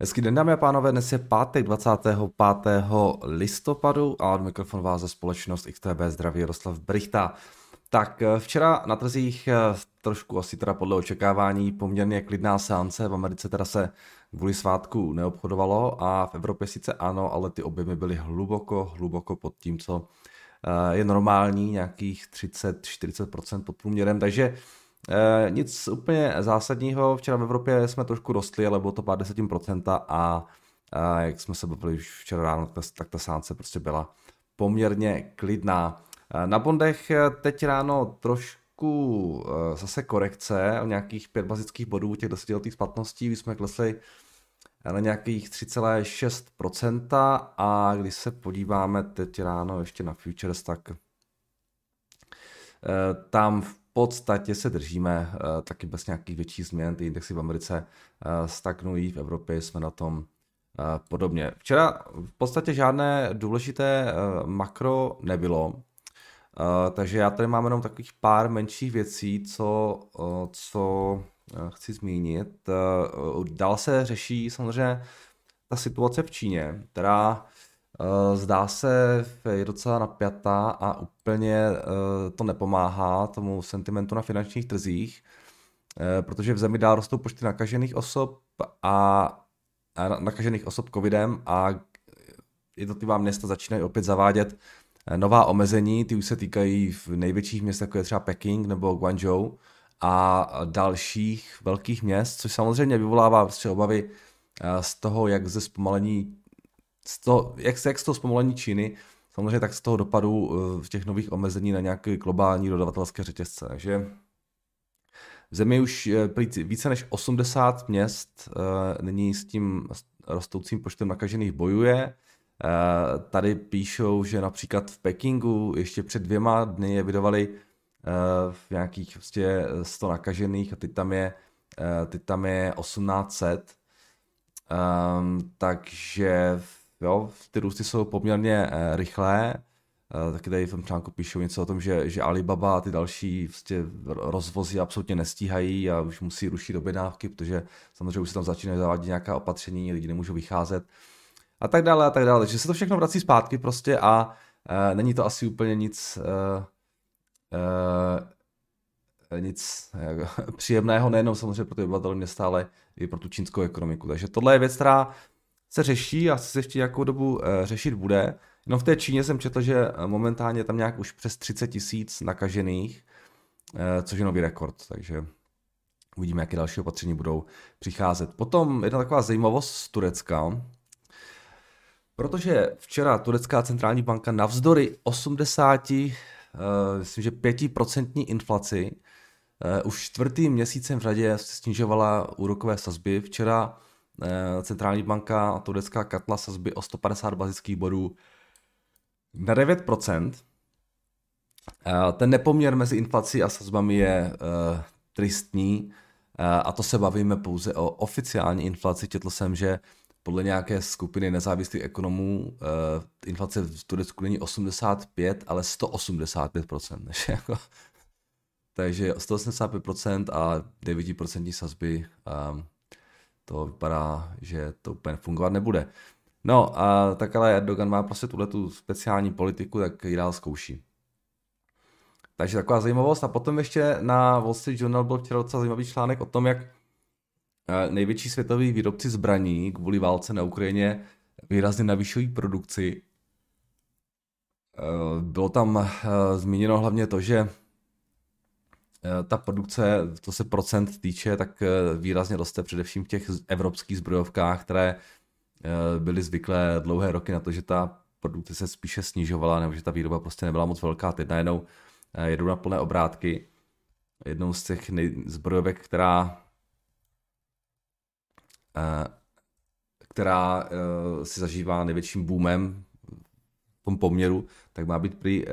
Hezký den, dámy a pánové, dnes je pátek 25. listopadu a od mikrofon vás za společnost XTB zdraví Jaroslav Brichta. Tak eh, včera na trzích eh, trošku asi teda podle očekávání poměrně klidná seance, v Americe teda se kvůli svátku neobchodovalo a v Evropě sice ano, ale ty objemy byly hluboko, hluboko pod tím, co eh, je normální, nějakých 30-40% pod průměrem, takže nic úplně zásadního, včera v Evropě jsme trošku rostli, ale bylo to pár desetin procenta a, jak jsme se bavili už včera ráno, tak, ta sánce prostě byla poměrně klidná. E, na bondech teď ráno trošku zase korekce o nějakých pět bazických bodů těch desetiletých splatností, jsme klesli na nějakých 3,6% a když se podíváme teď ráno ještě na futures, tak tam v podstatě se držíme uh, taky bez nějakých větších změn. Ty indexy v Americe uh, stagnují, v Evropě jsme na tom uh, podobně. Včera v podstatě žádné důležité makro nebylo, takže já tady mám jenom takových pár menších věcí, co, co chci zmínit. Dál se řeší samozřejmě ta situace v Číně, která Eh, zdá se, je docela napjatá a úplně eh, to nepomáhá tomu sentimentu na finančních trzích, eh, protože v zemi dál rostou počty nakažených osob a nakažených osob covidem a jednotlivá města začínají opět zavádět nová omezení, ty už se týkají v největších městech, jako je třeba Peking nebo Guangzhou a dalších velkých měst, což samozřejmě vyvolává prostě obavy z toho, jak ze zpomalení z toho, jak, jak z toho zpomalení Číny, samozřejmě tak z toho dopadu v eh, těch nových omezení na nějaké globální dodavatelské řetězce. Takže v zemi už eh, více než 80 měst eh, nyní s tím rostoucím počtem nakažených bojuje. Tady píšou, že například v Pekingu ještě před dvěma dny je vydovali v nějakých prostě 100 nakažených a teď tam je, teď tam je 1800. Um, ehm, takže Jo, ty růsty jsou poměrně uh, rychlé. Uh, taky tady v tom článku píšou něco o tom, že, že Alibaba a ty další vlastně rozvozy absolutně nestíhají a už musí rušit objednávky, protože samozřejmě už se tam začínají zavádět nějaká opatření, lidi nemůžou vycházet a tak dále a tak dále. Takže se to všechno vrací zpátky prostě a uh, není to asi úplně nic uh, uh, nic uh, příjemného, nejenom samozřejmě pro ty obyvatele města, ale i pro tu čínskou ekonomiku. Takže tohle je věc, která se řeší a se ještě nějakou dobu eh, řešit bude. No v té Číně jsem četl, že eh, momentálně tam nějak už přes 30 tisíc nakažených, eh, což je nový rekord, takže uvidíme, jaké další opatření budou přicházet. Potom jedna taková zajímavost z Turecka, protože včera turecká centrální banka navzdory 80, myslím, že 5% inflaci už čtvrtým měsícem v řadě snižovala úrokové sazby. Včera centrální banka turecká katla sazby o 150 bazických bodů na 9%. Eh, ten nepoměr mezi inflací a sazbami je uh, tristní a to se bavíme pouze o oficiální inflaci. Četl jsem, že podle nějaké skupiny nezávislých ekonomů inflace v Turecku není 85, ale 185%. Než jako, takže 185% a 9% sazby to vypadá, že to úplně fungovat nebude. No, a tak ale Erdogan má prostě tuhle tu speciální politiku, tak ji dál zkouší. Takže taková zajímavost. A potom ještě na Wall Street Journal byl včera docela zajímavý článek o tom, jak eh, největší světoví výrobci zbraní kvůli válce na Ukrajině výrazně navyšují produkci. Eh, bylo tam eh, zmíněno hlavně to, že ta produkce, to se procent týče, tak eh, výrazně roste především v těch evropských zbrojovkách, které eh, byly zvyklé dlouhé roky na to, že ta produkce se spíše snižovala, nebo že ta výroba prostě nebyla moc velká. Teď najednou jedou na plné obrátky. Jednou z těch nej- zbrojovek, která která si zažívá největším boomem v tom poměru, tak má být prý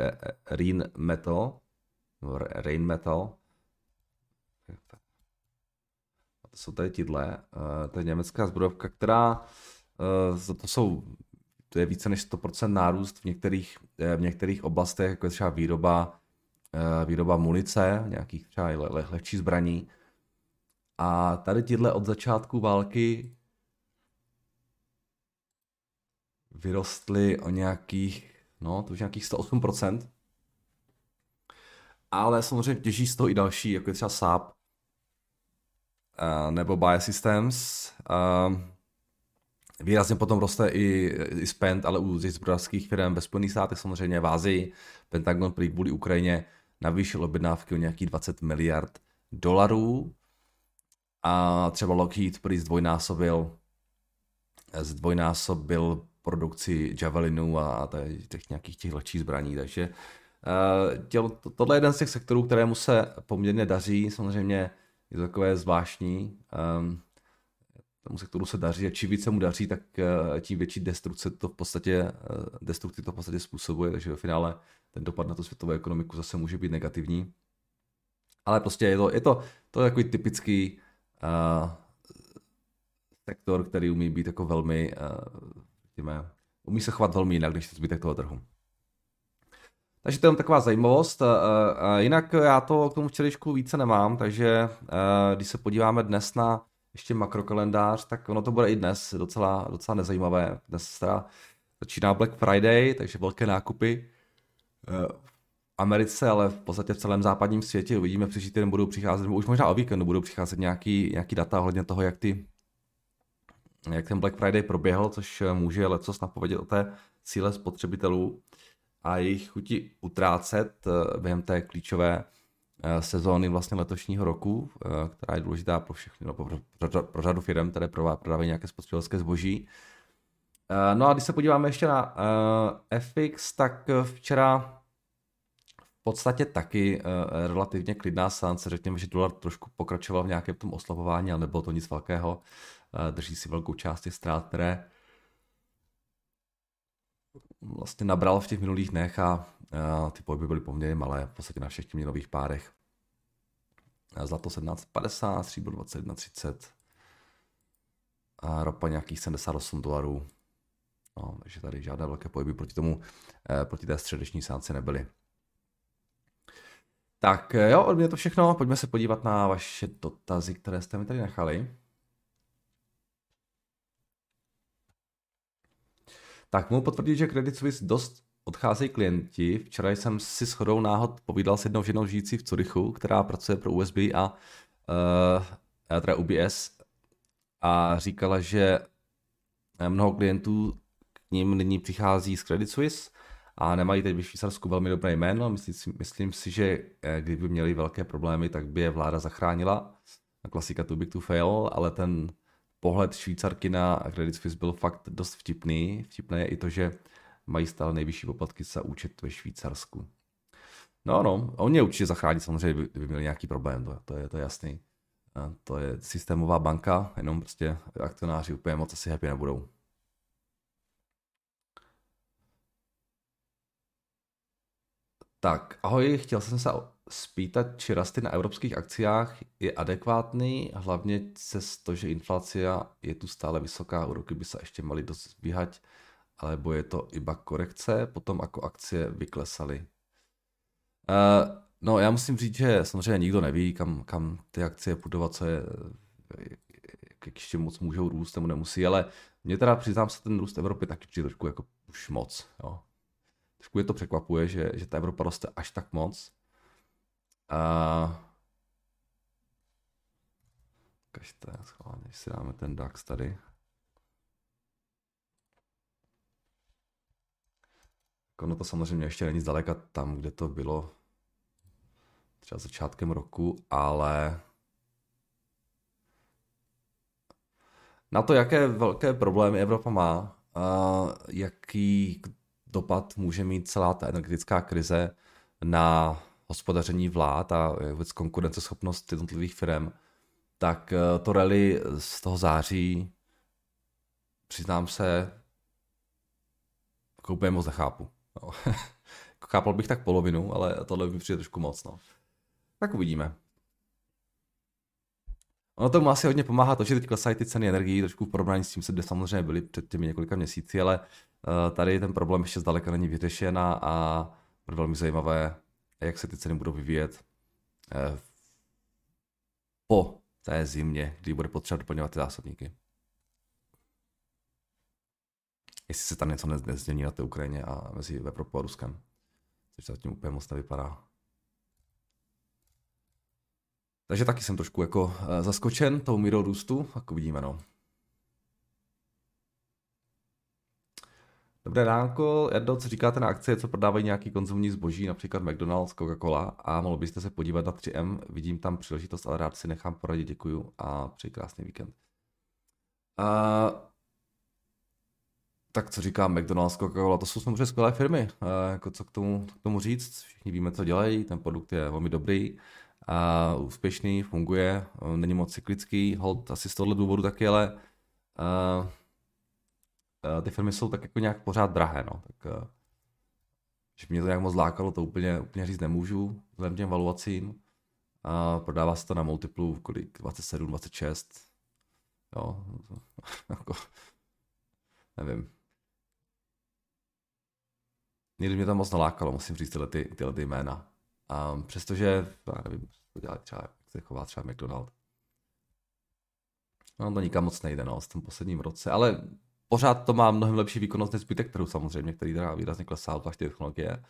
Rain Metal, Rain Metal. To jsou tady tyhle. Eh, to je německá zbrojovka, která eh, to jsou to je více než 100% nárůst v některých, eh, v některých oblastech, jako je třeba výroba, výroba munice, nějakých třeba le, le, lehčí zbraní. A tady tyhle od začátku války vyrostly o nějakých, no, to už nějakých 108%. Ale samozřejmě těží z toho i další, jako je třeba SAP, nebo Biosystems. Uh, výrazně potom roste i, i spend, ale u zbrojovských firm ve Spojených státech, samozřejmě v Ázii. Pentagon prý kvůli Ukrajině navýšil objednávky o nějakých 20 miliard dolarů a třeba Lockheed prý zdvojnásobil, zdvojnásobil produkci Javelinu a těch nějakých těch lehčích zbraní, takže uh, tohle je jeden z těch sektorů, kterému se poměrně daří, samozřejmě je to takové zvláštní, um, tomu sektoru se daří a čím více mu daří, tak uh, tím větší destrukce to v podstatě, uh, destrukci to v podstatě způsobuje, takže ve finále ten dopad na tu světovou ekonomiku zase může být negativní. Ale prostě je to, je to, to je takový typický uh, sektor, který umí být jako velmi, uh, řekněme, umí se chovat velmi jinak než zbytek toho trhu. Takže to je taková zajímavost. Uh, uh, jinak já to k tomu včerejšku více nemám, takže když se podíváme dnes na ještě makrokalendář, tak ono to bude i dnes docela, docela nezajímavé. Dnes teda začíná Black Friday, takže velké nákupy v Americe, ale v podstatě v celém západním světě. Uvidíme, příští týden budou přicházet, nebo už možná o víkendu budou přicházet nějaký, nějaký data ohledně toho, jak ty jak ten Black Friday proběhl, což může lecos napovědět o té cíle spotřebitelů a jejich chuti utrácet eh, během té klíčové eh, sezóny vlastně letošního roku, eh, která je důležitá pro všechny, no, pro, pro, pro řadu firm, které prodávají nějaké spotřebitelské zboží. No a když se podíváme ještě na FX, tak včera v podstatě taky relativně klidná sánce. Řekněme, že dolar trošku pokračoval v nějakém tom oslabování, ale nebylo to nic velkého. Drží si velkou část těch ztrát, které vlastně nabral v těch minulých dnech a, ty pohyby byly poměrně malé v podstatě na všech těch měnových párech. Zlato 17,50, stříbro 21,30 a ropa nějakých 78 dolarů. No, takže tady žádné velké pohyby proti tomu, eh, proti té středeční sánce nebyly. Tak eh, jo, od mě to všechno. Pojďme se podívat na vaše dotazy, které jste mi tady nechali. Tak mu potvrdit, že Credit Suisse dost odcházejí klienti. Včera jsem si shodou náhod povídal s jednou ženou žijící v Curychu, která pracuje pro USB a uh, teda UBS a říkala, že mnoho klientů k ním nyní přichází z Credit Suisse a nemají teď ve Švýcarsku velmi dobré jméno. Myslím si, myslím si, že eh, kdyby měli velké problémy, tak by je vláda zachránila. Klasika too big to fail, ale ten pohled Švýcarky na Credit Suisse byl fakt dost vtipný. Vtipné je i to, že mají stále nejvyšší poplatky za účet ve Švýcarsku. No, no, oni je určitě zachrání, samozřejmě, kdyby měli nějaký problém, to, to, je, to je jasný. To je systémová banka, jenom prostě akcionáři úplně moc asi happy nebudou. Tak, ahoj, chtěl jsem se spýtat, či rasty na evropských akciách je adekvátní, hlavně se to, že inflace je tu stále vysoká, úroky by se ještě mali dost zbíhat, alebo je to iba korekce, potom jako akcie vyklesaly. Uh, no já musím říct, že samozřejmě nikdo neví, kam, kam ty akcie půjdou co je, jak ještě moc můžou růst nebo nemusí, ale mě teda přiznám se, ten růst Evropy taky přijde trošku jako už moc. Jo. Trošku je to překvapuje, že, že ta Evropa roste až tak moc. A Kažte, schválně, si dáme ten DAX tady. Ono to samozřejmě ještě není zdaleka tam, kde to bylo třeba začátkem roku, ale na to, jaké velké problémy Evropa má, jaký dopad může mít celá ta energetická krize na hospodaření vlád a vůbec konkurenceschopnost jednotlivých firm, tak eh, to rally z toho září, přiznám se, jako úplně moc nechápu. No. Jako chápal bych tak polovinu, ale tohle by přijde trošku moc. No. Tak uvidíme. Ono tomu asi hodně pomáhá to, že teď klesají ty ceny energií trošku v porovnání s tím, kde samozřejmě byly před těmi několika měsíci, ale uh, tady ten problém ještě zdaleka není vyřešen a bude velmi zajímavé, jak se ty ceny budou vyvíjet uh, po té zimě, kdy bude potřeba doplňovat ty zásobníky. jestli se tam něco nezmění na té Ukrajině a mezi Evropou a Ruskem. Což zatím úplně moc nevypadá. Takže taky jsem trošku jako eh, zaskočen tou mírou růstu, jako vidíme no. Dobré ránko, Erdo, co říkáte na akcie, co prodávají nějaký konzumní zboží, například McDonald's, Coca-Cola? A mohl byste se podívat na 3M, vidím tam příležitost, ale rád si nechám poradit, děkuju a přeji krásný víkend. Uh, tak co říká McDonald's, Coca-Cola, to jsou samozřejmě skvělé firmy, uh, jako co k tomu, k tomu říct, všichni víme, co dělají, ten produkt je velmi dobrý, a úspěšný, funguje, není moc cyklický, hold asi z tohohle důvodu taky, ale uh, uh, ty firmy jsou tak jako nějak pořád drahé, no, tak uh, že mě to nějak moc lákalo, to úplně, úplně říct nemůžu, vzhledem těm valuacím. A prodává se to na multiplu kolik, 27, 26, jo, jako, nevím. Nikdy mě to moc nalákalo, musím říct tyhle, ty, tyhle ty jména. Um, přestože, já nevím, to dělá třeba, jak se chová třeba McDonald. No to nikam moc nejde, no, v tom posledním roce, ale pořád to má mnohem lepší výkonnost než zbytek trhu samozřejmě, který teda výrazně klesá, zvlášť technologie.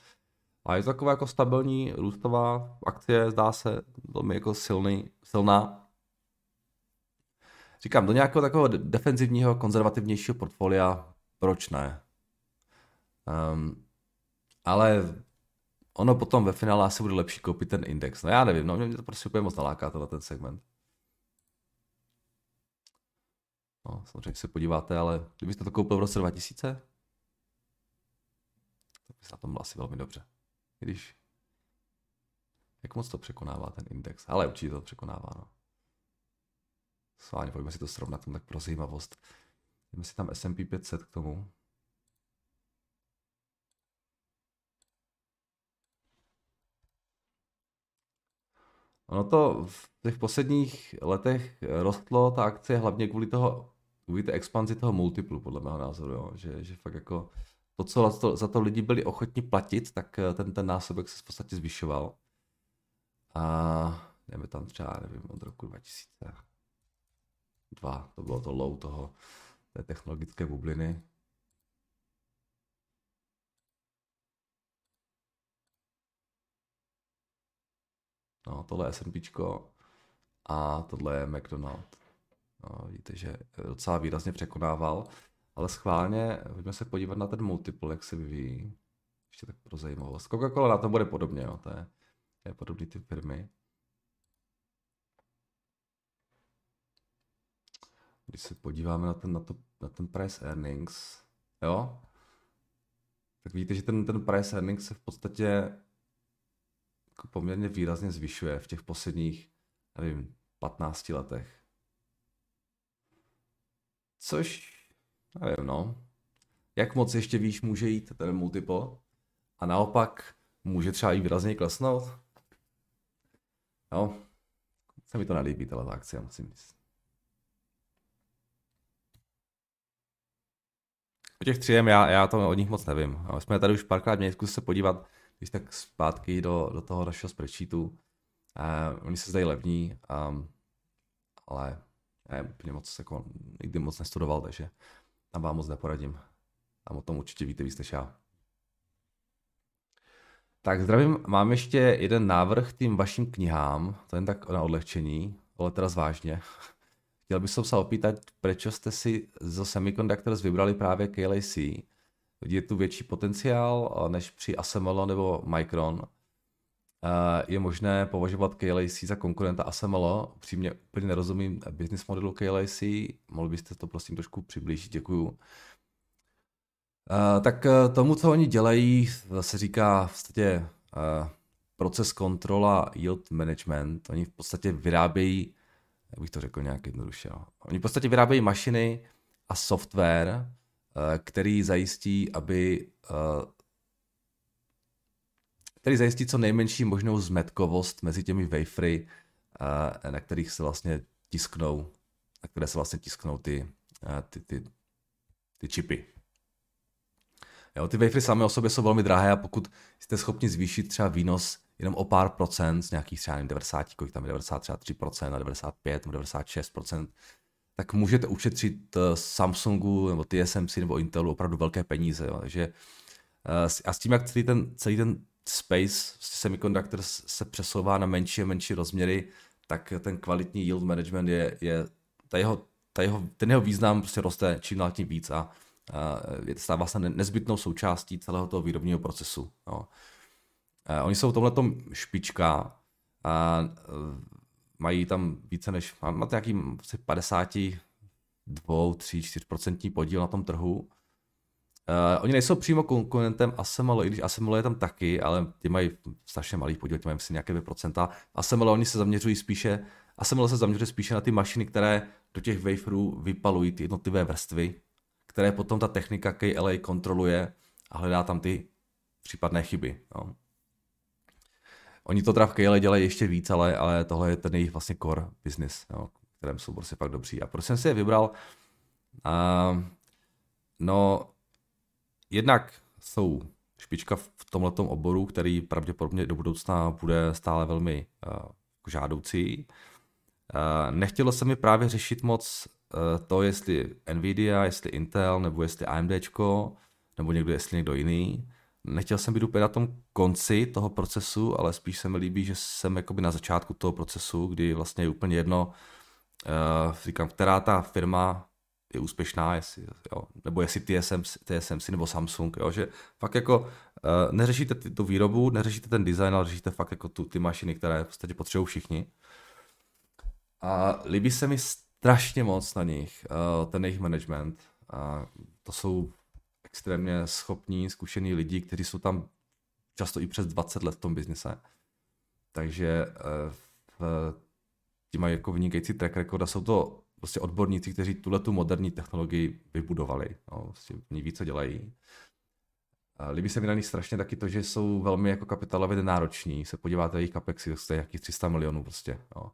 A je to taková jako stabilní, růstová akcie, zdá se velmi jako silný, silná. Říkám, do nějakého takového defenzivního, konzervativnějšího portfolia, proč ne? Um, ale ono potom ve finále asi bude lepší koupit ten index. No já nevím, no mě to prostě úplně moc naláká tohle ten segment. No, samozřejmě se podíváte, ale kdybyste to koupil v roce 2000, tak by se na tom bylo asi velmi dobře. Když jak moc to překonává ten index, ale určitě to překonává, no. Sváně, pojďme si to srovnat, tak pro zajímavost. Jdeme si tam S&P 500 k tomu. Ono to v těch posledních letech rostlo, ta akcie, hlavně kvůli toho, kvůli té expanzi toho multiplu, podle mého názoru, jo. Že, že fakt jako to, co za to, za to lidi byli ochotni platit, tak eh, ten, ten násobek se v podstatě zvyšoval. A jdeme tam třeba, nevím, od roku 2002, to bylo to low toho, té technologické bubliny. No, tohle je S&P a tohle je McDonald. No, víte, že docela výrazně překonával, ale schválně, pojďme se podívat na ten multiple, jak se vyvíjí. Ještě tak pro zajímavost. Coca-Cola na tom bude podobně, jo, to je, to je podobný typ firmy. Když se podíváme na ten, na, to, na ten price earnings, jo, tak vidíte, že ten, ten price earnings se v podstatě poměrně výrazně zvyšuje v těch posledních, nevím, 15 letech. Což, nevím, no. Jak moc ještě výš může jít ten multiple? A naopak může třeba i výrazně klesnout? No, se mi to nelíbí, tato akce, musím říct. O těch 3 já, já to o nich moc nevím. My jsme tady už párkrát měli zkusit se podívat, když tak zpátky do, do toho našeho spreadsheetu. Uh, oni se zdají levní, um, ale já úplně moc jako nikdy moc nestudoval, takže tam vám moc neporadím. A o tom určitě víte víc než já. Tak zdravím, mám ještě jeden návrh tím vašim knihám, to jen tak na odlehčení, ale teraz vážně. Chtěl bych se opýtat, proč jste si zo Semiconductors vybrali právě KLAC, je tu větší potenciál než při ASML nebo Micron. Je možné považovat KLAC za konkurenta ASML. Upřímně úplně nerozumím business modelu KLAC. Mohl byste to prosím trošku přiblížit, děkuju. Tak e, tomu, co oni dělají, se říká v podstatě proces kontrola yield management. Oni v podstatě vyrábějí, jak bych to řekl nějak jednoduše, oni v podstatě vyrábějí mašiny a software, Eh, který zajistí, aby eh, který zajistí co nejmenší možnou zmetkovost mezi těmi wafery, eh, na kterých se vlastně tisknou, na které se vlastně tisknou ty, ty, ty, ty čipy. Jo, ty wafery samé o sobě jsou velmi drahé a pokud jste schopni zvýšit třeba výnos jenom o pár procent z nějakých třeba 90, kolik tam je 93% a 95 96%, tak můžete ušetřit Samsungu nebo TSMC nebo Intelu opravdu velké peníze. Jo. Takže, a s tím, jak celý ten, celý ten space semiconductor se přesouvá na menší a menší rozměry, tak ten kvalitní yield management je, je ta jeho, ta jeho, ten jeho význam prostě roste čím dál tím víc a, a stává se nezbytnou součástí celého toho výrobního procesu. Jo. A oni jsou v tomhle špička a mají tam více než, máte nějaký asi 52, 3, 4% podíl na tom trhu Uh, oni nejsou přímo konkurentem ASML, i když ASML je tam taky, ale ty mají strašně malý podíl, ty mají asi nějaké 2%. ASML oni se zaměřují spíše, ASML se zaměřuje spíše na ty mašiny, které do těch waferů vypalují ty jednotlivé vrstvy, které potom ta technika KLA kontroluje a hledá tam ty případné chyby. No. Oni to teda v KLA dělají ještě víc, ale, ale tohle je ten jejich vlastně core business, no, kterém jsou prostě fakt dobří. A proč jsem si je vybral? Uh, no, jednak jsou špička v tomto oboru, který pravděpodobně do budoucna bude stále velmi uh, žádoucí. Uh, nechtělo se mi právě řešit moc uh, to, jestli Nvidia, jestli Intel, nebo jestli AMD, nebo někdo, jestli někdo jiný. Nechtěl jsem být úplně na tom konci toho procesu, ale spíš se mi líbí, že jsem jakoby na začátku toho procesu, kdy vlastně je úplně jedno, uh, říkám, která ta firma je úspěšná, jestli, jo, nebo jestli TSMC, TSMC nebo Samsung, jo, že fakt jako uh, neřešíte ty, tu výrobu, neřešíte ten design, ale řešíte fakt jako tu, ty mašiny, které v podstatě potřebují všichni. A líbí se mi strašně moc na nich, uh, ten jejich management. A to jsou extrémně schopní, zkušení lidi, kteří jsou tam často i přes 20 let v tom biznise. Takže uh, v, ti mají jako vynikající track record a jsou to prostě odborníci, kteří tuhle tu moderní technologii vybudovali. No, prostě oni ví, co dělají. A líbí se mi na nich strašně taky to, že jsou velmi jako kapitálově nároční. Se podíváte jejich capexy, to je jakých 300 milionů prostě. No.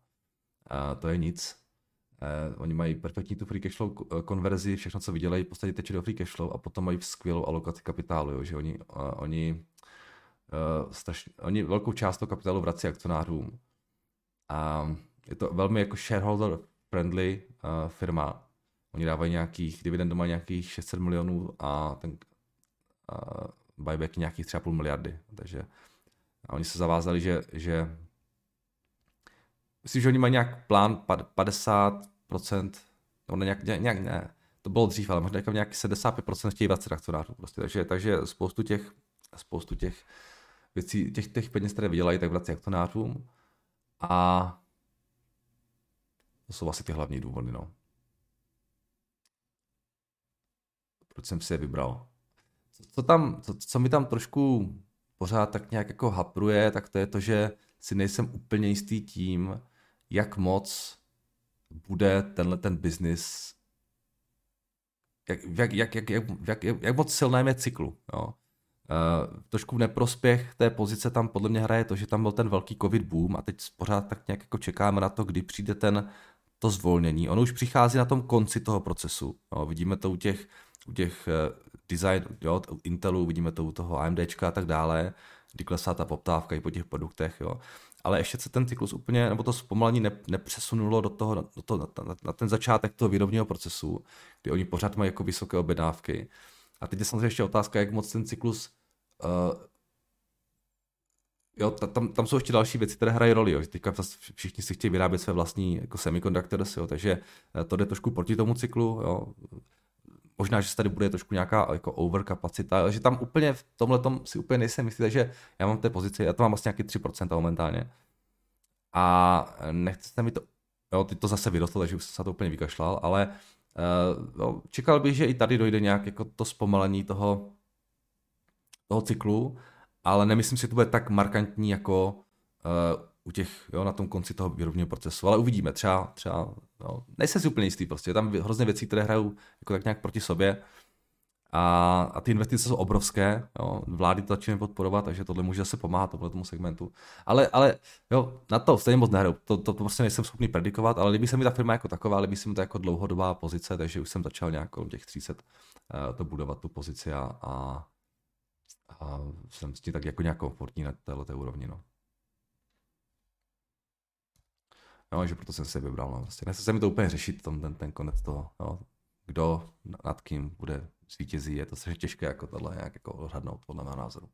A to je nic. Eh, oni mají perfektní tu free cashflow eh, konverzi, všechno, co vydělají, v podstatě teče do free cashflow a potom mají skvělou alokaci kapitálu, jo, že oni, uh, oni, uh, strašně, oni velkou část toho kapitálu vrací akcionářům. A je to velmi jako shareholder friendly uh, firma. Oni dávají nějakých, dividend doma nějakých 600 milionů a ten uh, buyback nějakých 3,5 miliardy. Takže a oni se zavázali, že, že myslím, že oni mají nějak plán 50%, nebo ne, nějak, nějak, ne, to bylo dřív, ale možná nějak 75% chtějí vracet akcionářů. Prostě. Takže, takže spoustu těch, spoustu těch věcí, těch, těch peněz, které vydělají, tak vrací akcionářům. A to jsou asi ty hlavní důvody, no. Proč jsem si je vybral? Co, co, tam, co, co mi tam trošku pořád tak nějak jako hapruje, tak to je to, že si nejsem úplně jistý tím, jak moc bude tenhle ten biznis, jak, jak, jak, jak, jak, jak, jak moc silném je cyklu. Jo? Uh, trošku v neprospěch té pozice tam podle mě hraje to, že tam byl ten velký covid boom a teď pořád tak nějak jako čekáme na to, kdy přijde ten to zvolnění. Ono už přichází na tom konci toho procesu. Jo, vidíme to u těch, u těch eh, design, jo, u Intelu, vidíme to u toho AMDčka a tak dále, kdy klesá ta poptávka i po těch produktech. Jo. Ale ještě se ten cyklus úplně, nebo to zpomalení ne, nepřesunulo do toho, do toho na, na, na ten začátek toho výrobního procesu, kdy oni pořád mají jako vysoké objednávky. A teď je samozřejmě ještě otázka, jak moc ten cyklus uh, jo, tam, tam jsou ještě další věci, které hrají roli. Jo. Teďka všichni si chtějí vyrábět své vlastní jako semiconductors, jo, takže eh, to jde trošku proti tomu cyklu. Jo. Možná, že tady bude trošku nějaká jako overkapacita, ale že tam úplně v tomhle tom si úplně nejsem jistý, takže já mám té pozici, já to mám asi nějaký 3% momentálně. A nechce se mi to, jo, teď to zase vyrostlo, takže už jsem se to úplně vykašlal, ale uh, jo, čekal bych, že i tady dojde nějak jako to zpomalení toho, toho cyklu ale nemyslím si, že to bude tak markantní jako uh, u těch, jo, na tom konci toho výrobního procesu, ale uvidíme, třeba, třeba, no, nejsem si úplně jistý prostě, je tam hrozně věcí, které hrajou jako tak nějak proti sobě. A, a ty investice jsou obrovské, jo, vlády to začínají podporovat, takže tohle může zase pomáhat tohle tomu segmentu, ale, ale jo, na to stejně moc nehraju, to, to, to prostě nejsem schopný predikovat, ale líbí se mi ta firma jako taková, líbí se mi to jako dlouhodobá pozice, takže už jsem začal nějak kolem těch 300 uh, to budovat tu pozici a, a a jsem s tím tak jako nějak komfortní na této úrovni. No. Jo, že proto jsem se vybral. No. Vlastně nechce se mi to úplně řešit, tom, ten, ten konec toho, jo. kdo nad kým bude zvítězí, je to strašně těžké jako tohle nějak jako odhadnout, podle mého názoru.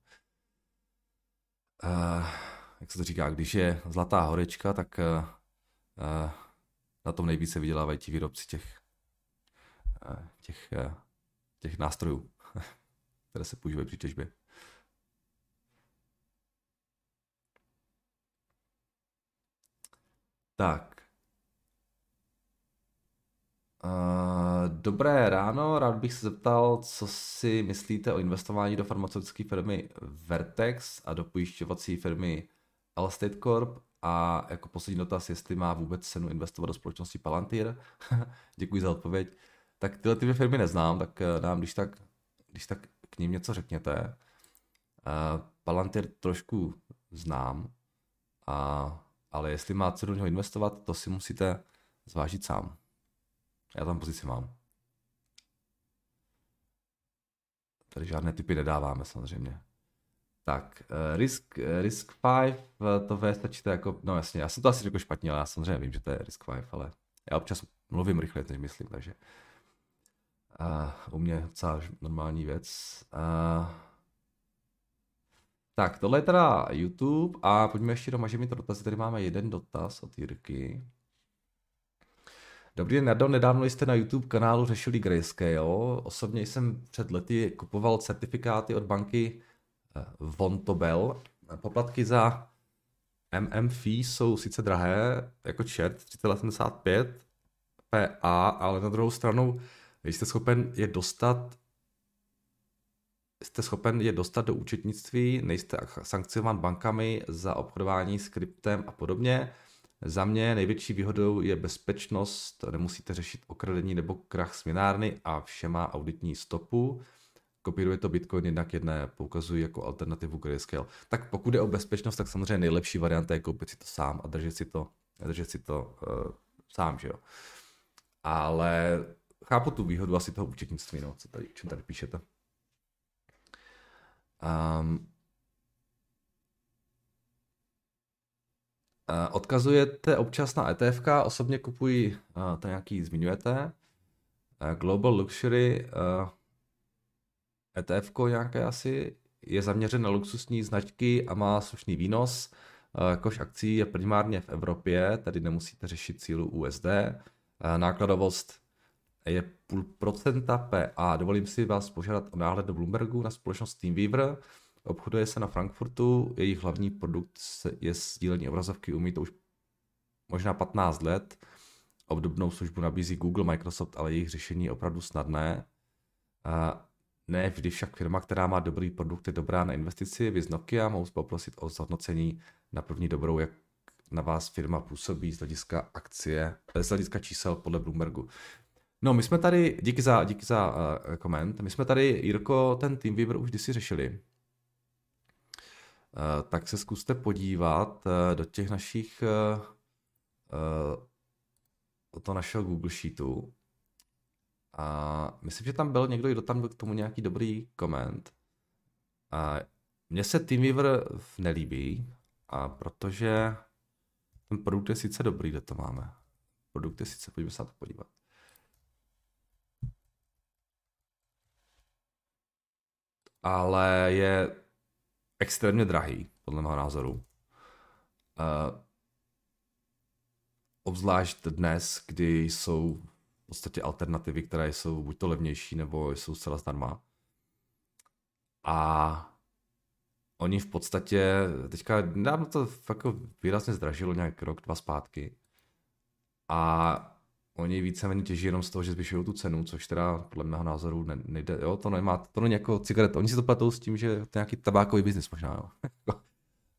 Uh, jak se to říká, když je zlatá horečka, tak uh, uh, na tom nejvíce vydělávají ti výrobci těch, uh, těch, uh, těch nástrojů, které se používají při těžbě. Tak. Uh, dobré ráno, rád bych se zeptal, co si myslíte o investování do farmaceutické firmy Vertex a do pojišťovací firmy Allstate Corp a jako poslední dotaz, jestli má vůbec cenu investovat do společnosti Palantir. Děkuji za odpověď. Tak tyhle ty firmy neznám, tak eh, nám když tak, když tak k ním něco řekněte. Uh, Palantir trošku znám, a, ale jestli má cenu do něho investovat, to si musíte zvážit sám. Já tam pozici mám. Tady žádné typy nedáváme samozřejmě. Tak, uh, Risk, uh, Risk 5, uh, to V stačíte jako, no jasně, já jsem to asi řekl špatně, ale já samozřejmě vím, že to je Risk 5, ale já občas mluvím rychle, než myslím, takže uh, u mě docela normální věc. Uh, tak, tohle je teda YouTube a pojďme ještě do Maže mi to dotazy. Tady máme jeden dotaz od Jirky. Dobrý den, Nardo, nedávno jste na YouTube kanálu řešili Grayscale. Osobně jsem před lety kupoval certifikáty od banky eh, Vontobel. Poplatky za MM fee jsou sice drahé, jako čert, 3,75 PA, ale na druhou stranu jste schopen je dostat jste schopen je dostat do účetnictví, nejste sankcionován bankami za obchodování s kryptem a podobně. Za mě největší výhodou je bezpečnost, nemusíte řešit okradení nebo krach směnárny a vše má auditní stopu. Kopíruje to Bitcoin jednak jedné, poukazují jako alternativu Grayscale. Tak pokud je o bezpečnost, tak samozřejmě nejlepší varianta je koupit si to sám a držet si to, držet si to uh, sám, že jo. Ale chápu tu výhodu asi toho účetnictví, no, co tady, čem tady píšete. Um, Odkazujete občas na ETF, osobně kupuji, to nějaký zmiňujete, Global Luxury ETF nějaké asi, je zaměřen na luxusní značky a má slušný výnos. Koš akcí je primárně v Evropě, tedy nemusíte řešit cílu USD. Nákladovost je půl procenta PA. Dovolím si vás požádat o náhled do Bloombergu na společnost Teamweaver. Obchoduje se na Frankfurtu, jejich hlavní produkt je sdílení obrazovky, umí to už možná 15 let. Obdobnou službu nabízí Google, Microsoft, ale jejich řešení je opravdu snadné. A ne vždy však firma, která má dobrý produkt, je dobrá na investici. Vy z Nokia mohu poprosit o zhodnocení na první dobrou, jak na vás firma působí z hlediska akcie, z hlediska čísel podle Bloombergu. No, my jsme tady, díky za, díky za uh, koment, my jsme tady, Jirko, ten TeamViewer už kdysi řešili. Uh, tak se zkuste podívat uh, do těch našich, uh, uh, toho našeho Google Sheetu. A myslím, že tam byl někdo, kdo tam byl k tomu nějaký dobrý koment. A mně se TeamViewer nelíbí, a protože ten produkt je sice dobrý, kde to máme. Produkt je sice, pojďme se na to podívat. Ale je extrémně drahý, podle mého názoru. Uh, obzvlášť dnes, kdy jsou v podstatě alternativy, které jsou buď to levnější, nebo jsou zcela zdarma. A oni v podstatě, teďka nedávno to fakt výrazně zdražilo nějak rok, dva zpátky. A oni víceméně těží jenom z toho, že zvyšují tu cenu, což teda podle mého názoru ne, nejde, jo, to nemá, to není jako cigaret, oni si to platou s tím, že to je nějaký tabákový biznis možná, jo.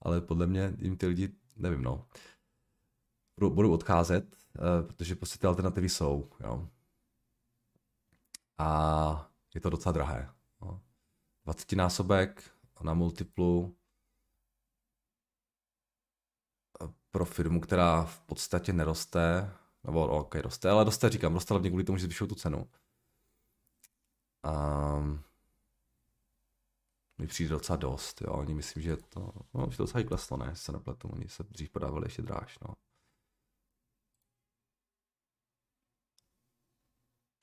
Ale podle mě jim ty lidi, nevím, no, budou, budou odcházet, uh, protože prostě ty alternativy jsou, jo. A je to docela drahé. No. 20 násobek na multiplu pro firmu, která v podstatě neroste, nebo OK, roste, ale roste, říkám, roste hlavně kvůli tomu, že zvyšují tu cenu. A mi přijde docela dost, jo. Oni myslím, že to, no, že to docela i kleslo, ne, se nepletu. Oni se dřív podávali ještě dráž, no.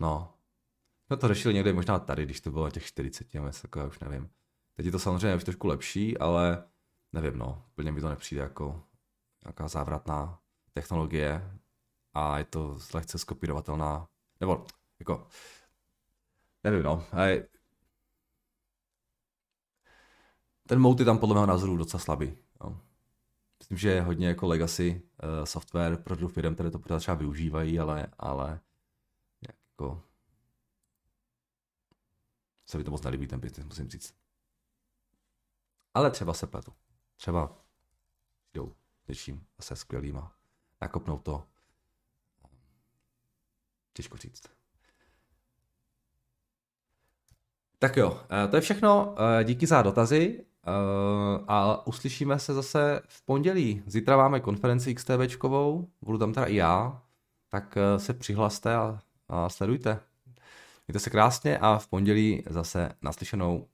No. No to řešili někde možná tady, když to bylo těch 40, nebo něco takového, už nevím. Teď je to samozřejmě už trošku lepší, ale nevím, no, úplně mi to nepřijde jako nějaká závratná technologie, a je to lehce skopírovatelná, nebo jako, nevím, no. A ten mode je tam podle mého názoru docela slabý. No. Myslím, že je hodně jako legacy uh, software pro firm, které to pořád třeba využívají, ale, ale jako se mi to moc nelíbí ten business, musím říct. Ale třeba se pletu. Třeba jdou něčím zase skvělým a nakopnou to. Těžko říct. Tak jo, eh, to je všechno. Eh, díky za dotazy. Uh, a uslyšíme se zase v pondělí. Zítra máme konferenci XTVčkovou, budu tam teda i já, tak se přihlaste a, a sledujte. Mějte se krásně a v pondělí zase naslyšenou.